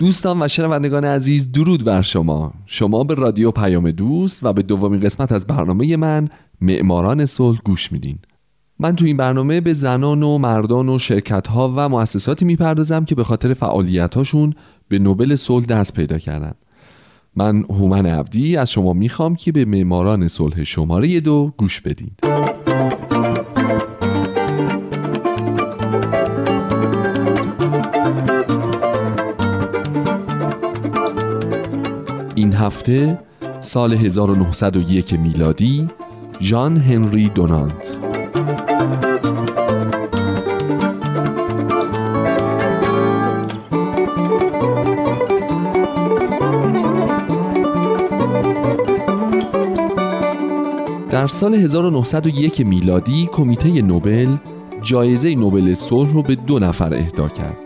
دوستان و شنوندگان عزیز درود بر شما. شما به رادیو پیام دوست و به دومین قسمت از برنامه من معماران صلح گوش میدین. من تو این برنامه به زنان و مردان و شرکت ها و مؤسساتی می‌پردازم که به خاطر فعالیت هاشون به نوبل صلح دست پیدا کردن. من هومن عبدی از شما می‌خوام که به معماران صلح شماره دو گوش بدید هفته سال 1901 میلادی ژان هنری دونانت در سال 1901 میلادی کمیته نوبل جایزه نوبل صلح رو به دو نفر اهدا کرد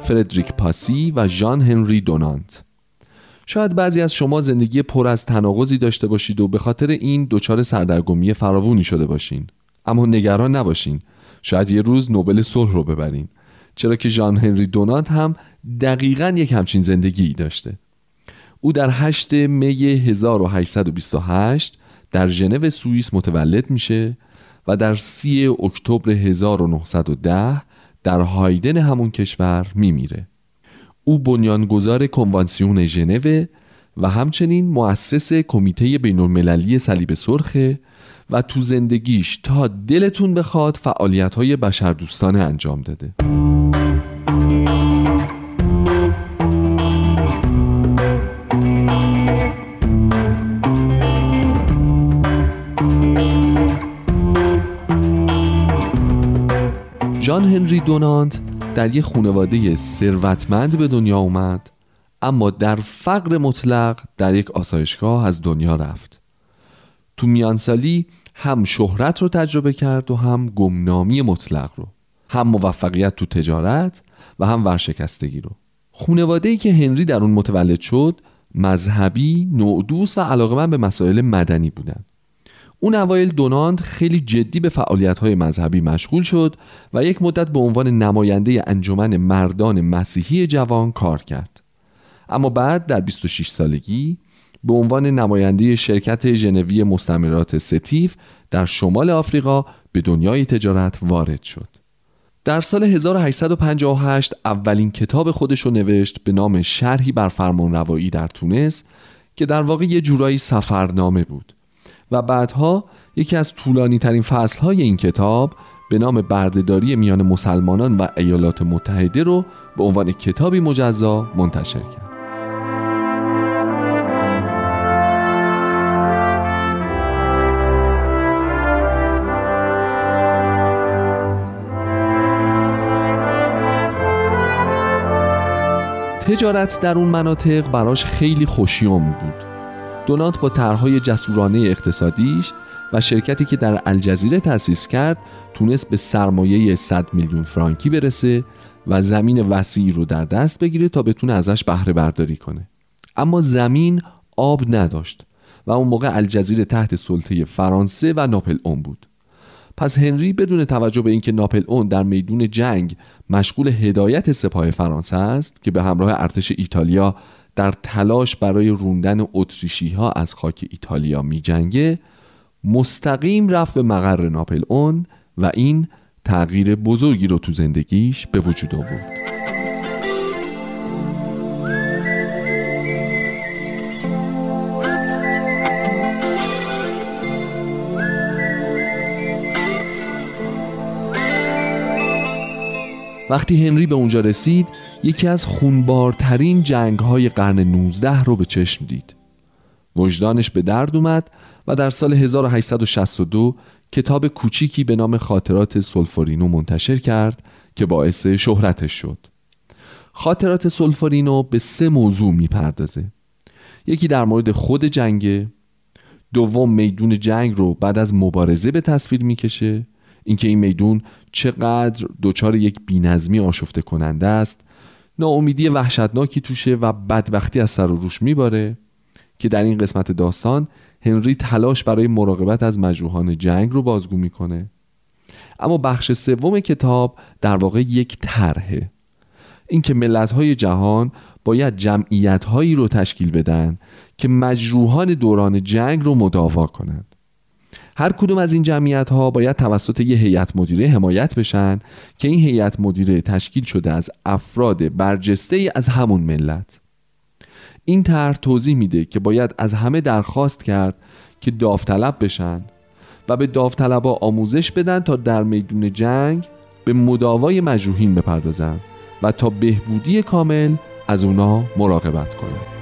فردریک پاسی و ژان هنری دونانت شاید بعضی از شما زندگی پر از تناقضی داشته باشید و به خاطر این دچار سردرگمی فراوونی شده باشین. اما نگران نباشین. شاید یه روز نوبل صلح رو ببرین. چرا که ژان هنری دونانت هم دقیقا یک همچین زندگی داشته. او در 8 می 1828 در ژنو سوئیس متولد میشه و در 30 اکتبر 1910 در هایدن همون کشور میمیره. او بنیانگذار کنوانسیون ژنو و همچنین مؤسس کمیته بین المللی صلیب سرخه و تو زندگیش تا دلتون بخواد فعالیت های بشردوستانه انجام داده. ژان هنری دونانت در یک خانواده ثروتمند به دنیا اومد اما در فقر مطلق در یک آسایشگاه از دنیا رفت تو میانسالی هم شهرت رو تجربه کرد و هم گمنامی مطلق رو هم موفقیت تو تجارت و هم ورشکستگی رو خونواده ای که هنری در اون متولد شد مذهبی، نوعدوس و علاقمند به مسائل مدنی بودند. اون اوایل دوناند خیلی جدی به های مذهبی مشغول شد و یک مدت به عنوان نماینده انجمن مردان مسیحی جوان کار کرد. اما بعد در 26 سالگی به عنوان نماینده شرکت ژنوی مستمرات ستیف در شمال آفریقا به دنیای تجارت وارد شد. در سال 1858 اولین کتاب خودش رو نوشت به نام شرحی بر فرمانروایی در تونس که در واقع یه جورایی سفرنامه بود. و بعدها یکی از طولانی ترین فصل های این کتاب به نام بردهداری میان مسلمانان و ایالات متحده رو به عنوان کتابی مجزا منتشر کرد. تجارت در اون مناطق براش خیلی خوشیوم بود. دونات با طرحهای جسورانه اقتصادیش و شرکتی که در الجزیره تأسیس کرد تونست به سرمایه 100 میلیون فرانکی برسه و زمین وسیعی رو در دست بگیره تا بتونه ازش بهره برداری کنه. اما زمین آب نداشت و اون موقع الجزیره تحت سلطه فرانسه و ناپل اون بود. پس هنری بدون توجه به اینکه ناپل اون در میدون جنگ مشغول هدایت سپاه فرانسه است که به همراه ارتش ایتالیا در تلاش برای روندن اتریشی ها از خاک ایتالیا می جنگه مستقیم رفت به مقر ناپل اون و این تغییر بزرگی رو تو زندگیش به وجود آورد. وقتی هنری به اونجا رسید یکی از خونبارترین جنگ های قرن 19 رو به چشم دید. وجدانش به درد اومد و در سال 1862 کتاب کوچیکی به نام خاطرات سولفورینو منتشر کرد که باعث شهرتش شد. خاطرات سولفورینو به سه موضوع می‌پردازه. یکی در مورد خود جنگه دوم میدون جنگ رو بعد از مبارزه به تصویر می‌کشه اینکه این میدون چقدر دچار یک بینظمی آشفته کننده است ناامیدی وحشتناکی توشه و بدبختی از سر و روش میباره که در این قسمت داستان هنری تلاش برای مراقبت از مجروحان جنگ رو بازگو می‌کنه. اما بخش سوم کتاب در واقع یک طرحه. اینکه ملت‌های جهان باید جمعیت‌هایی رو تشکیل بدن که مجروحان دوران جنگ رو مداوا کنند. هر کدوم از این جمعیت ها باید توسط یه هیئت مدیره حمایت بشن که این هیئت مدیره تشکیل شده از افراد برجسته از همون ملت. این طرح توضیح میده که باید از همه درخواست کرد که داوطلب بشن و به داوطلبا آموزش بدن تا در میدون جنگ به مداوای مجروحین بپردازن و تا بهبودی کامل از اونا مراقبت کنند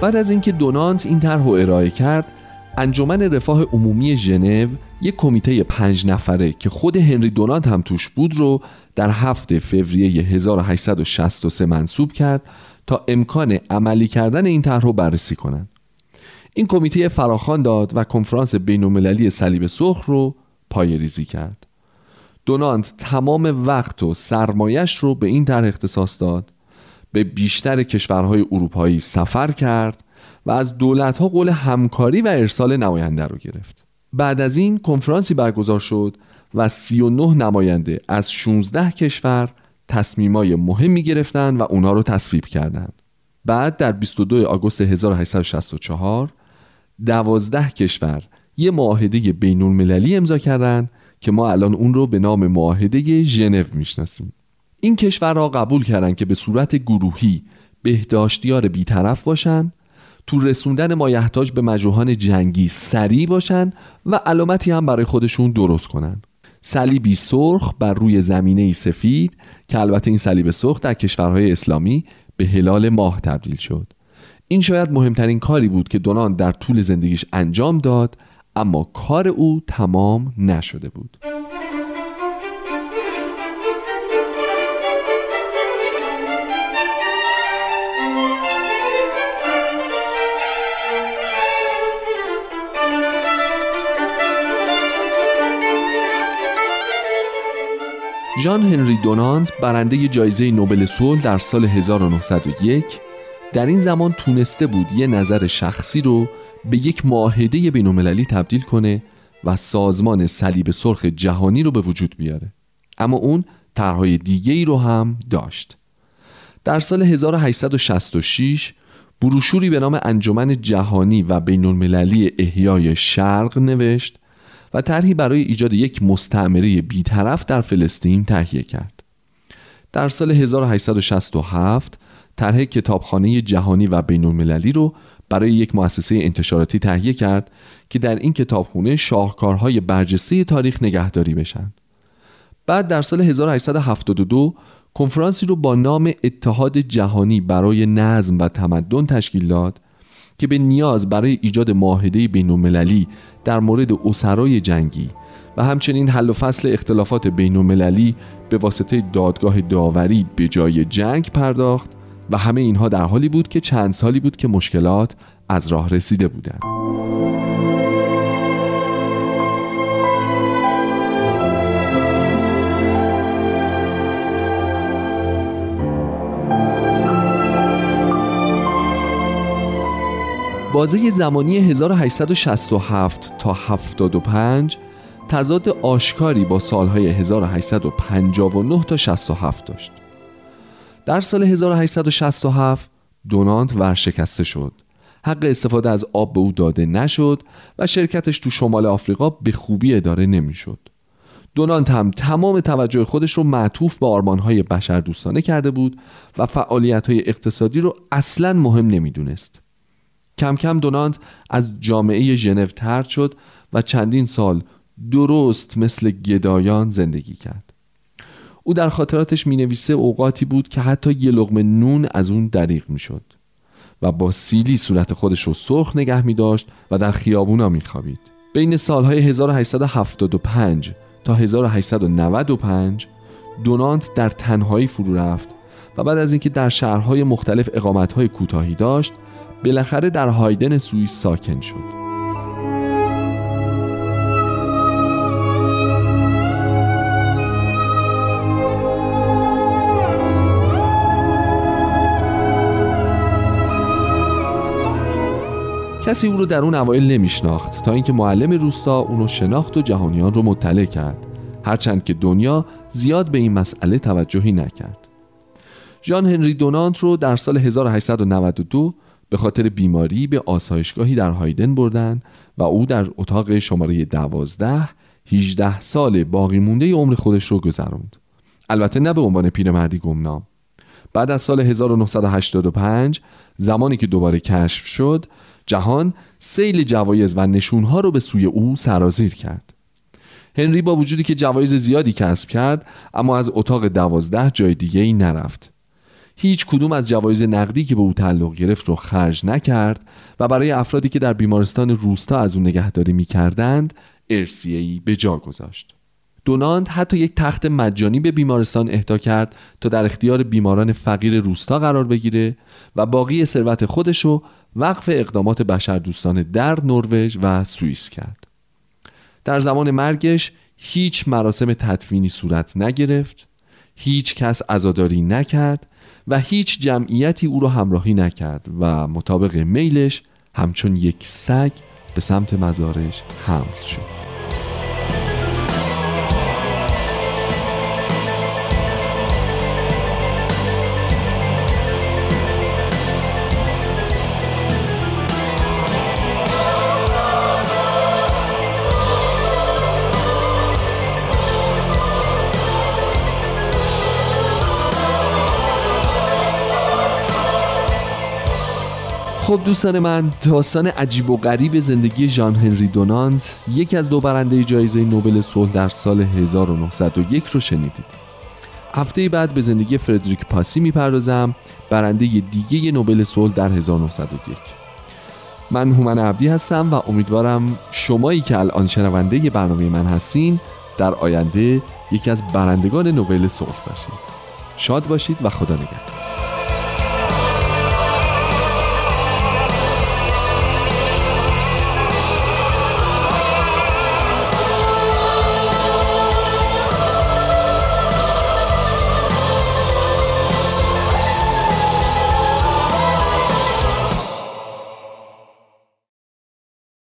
بعد از اینکه دونانت این طرح رو ارائه کرد انجمن رفاه عمومی ژنو یک کمیته پنج نفره که خود هنری دونانت هم توش بود رو در هفته فوریه 1863 منصوب کرد تا امکان عملی کردن این طرح رو بررسی کنند. این کمیته فراخان داد و کنفرانس بین‌المللی صلیب سرخ رو پایریزی کرد. دونانت تمام وقت و سرمایش رو به این طرح اختصاص داد به بیشتر کشورهای اروپایی سفر کرد و از دولتها قول همکاری و ارسال نماینده رو گرفت بعد از این کنفرانسی برگزار شد و 39 نماینده از 16 کشور تصمیمای مهمی گرفتن و اونا رو تصویب کردند. بعد در 22 آگوست 1864 دوازده کشور یه معاهده بین المللی امضا کردند که ما الان اون رو به نام معاهده ژنو می‌شناسیم این کشورها قبول کردند که به صورت گروهی بهداشتیار بیطرف باشند تو رسوندن مایحتاج به مجروحان جنگی سریع باشن و علامتی هم برای خودشون درست کنن صلیبی سرخ بر روی زمینه سفید که البته این صلیب سرخ در کشورهای اسلامی به هلال ماه تبدیل شد. این شاید مهمترین کاری بود که دونان در طول زندگیش انجام داد اما کار او تمام نشده بود. ژان هنری دونانت برنده جایزه نوبل صلح در سال 1901 در این زمان تونسته بود یه نظر شخصی رو به یک معاهده بین‌المللی تبدیل کنه و سازمان صلیب سرخ جهانی رو به وجود بیاره. اما اون طرحهای دیگه ای رو هم داشت. در سال 1866 بروشوری به نام انجمن جهانی و بین المللی احیای شرق نوشت و طرحی برای ایجاد یک مستعمره بیطرف در فلسطین تهیه کرد. در سال 1867 طرح کتابخانه جهانی و بین المللی رو برای یک مؤسسه انتشاراتی تهیه کرد که در این کتابخونه شاهکارهای برجسته تاریخ نگهداری بشن. بعد در سال 1872 کنفرانسی رو با نام اتحاد جهانی برای نظم و تمدن تشکیل داد که به نیاز برای ایجاد معاهده بین در مورد اسرای جنگی و همچنین حل و فصل اختلافات بین به واسطه دادگاه داوری به جای جنگ پرداخت و همه اینها در حالی بود که چند سالی بود که مشکلات از راه رسیده بودند. بازه زمانی 1867 تا 75 تضاد آشکاری با سالهای 1859 تا 67 داشت در سال 1867 دونانت ورشکسته شد حق استفاده از آب به او داده نشد و شرکتش تو شمال آفریقا به خوبی اداره نمی‌شد. دونانت هم تمام توجه خودش رو معطوف به آرمانهای بشر دوستانه کرده بود و فعالیتهای اقتصادی رو اصلا مهم نمی‌دونست. کم کم دونانت از جامعه ژنو ترد شد و چندین سال درست مثل گدایان زندگی کرد او در خاطراتش می نویسه اوقاتی بود که حتی یه لغم نون از اون دریغ می شد و با سیلی صورت خودش رو سرخ نگه می داشت و در خیابونا می خوابید. بین سالهای 1875 تا 1895 دونانت در تنهایی فرو رفت و بعد از اینکه در شهرهای مختلف اقامتهای کوتاهی داشت بالاخره در هایدن سوئیس ساکن شد. کسی او رو در اون اوایل نمیشناخت تا اینکه معلم روستا اونو شناخت و جهانیان رو مطلع کرد. هرچند که دنیا زیاد به این مسئله توجهی نکرد. ژان هنری دونانت رو در سال 1892 به خاطر بیماری به آسایشگاهی در هایدن بردن و او در اتاق شماره 12 18 سال باقی مونده عمر خودش رو گذراند البته نه به عنوان پیرمردی گمنام. بعد از سال 1985 زمانی که دوباره کشف شد جهان سیل جوایز و نشونها رو به سوی او سرازیر کرد. هنری با وجودی که جوایز زیادی کسب کرد اما از اتاق دوازده جای دیگه ای نرفت. هیچ کدوم از جوایز نقدی که به او تعلق گرفت رو خرج نکرد و برای افرادی که در بیمارستان روستا از او نگهداری می کردند ارسیهی به جا گذاشت. دوناند حتی یک تخت مجانی به بیمارستان اهدا کرد تا در اختیار بیماران فقیر روستا قرار بگیره و باقی ثروت خودش رو وقف اقدامات بشردوستانه در نروژ و سوئیس کرد. در زمان مرگش هیچ مراسم تدفینی صورت نگرفت هیچ کس عزاداری نکرد و هیچ جمعیتی او را همراهی نکرد و مطابق میلش همچون یک سگ به سمت مزارش حمل شد. خب دوستان من داستان عجیب و غریب زندگی ژان هنری دونانت یکی از دو برنده جایزه نوبل صلح در سال 1901 رو شنیدید. هفته بعد به زندگی فردریک پاسی می‌پردازم برنده دیگه نوبل صلح در 1901 من هومن عبدی هستم و امیدوارم شمایی که الان شنونده برنامه من هستین در آینده یکی از برندگان نوبل صلح باشید شاد باشید و خدا نگهدار.